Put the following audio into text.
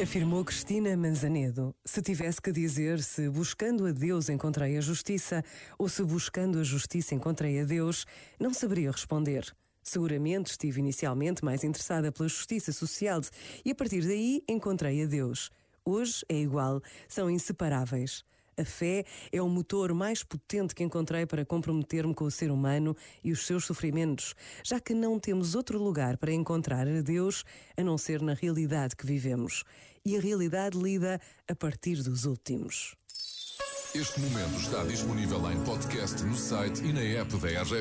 Afirmou Cristina Manzanedo. Se tivesse que dizer se buscando a Deus encontrei a justiça ou se buscando a justiça encontrei a Deus, não saberia responder. Seguramente estive inicialmente mais interessada pela justiça social e a partir daí encontrei a Deus. Hoje é igual, são inseparáveis. A fé é o motor mais potente que encontrei para comprometer-me com o ser humano e os seus sofrimentos, já que não temos outro lugar para encontrar a Deus a não ser na realidade que vivemos. E a realidade lida a partir dos últimos. Este momento está disponível em podcast no site e na app da RGF.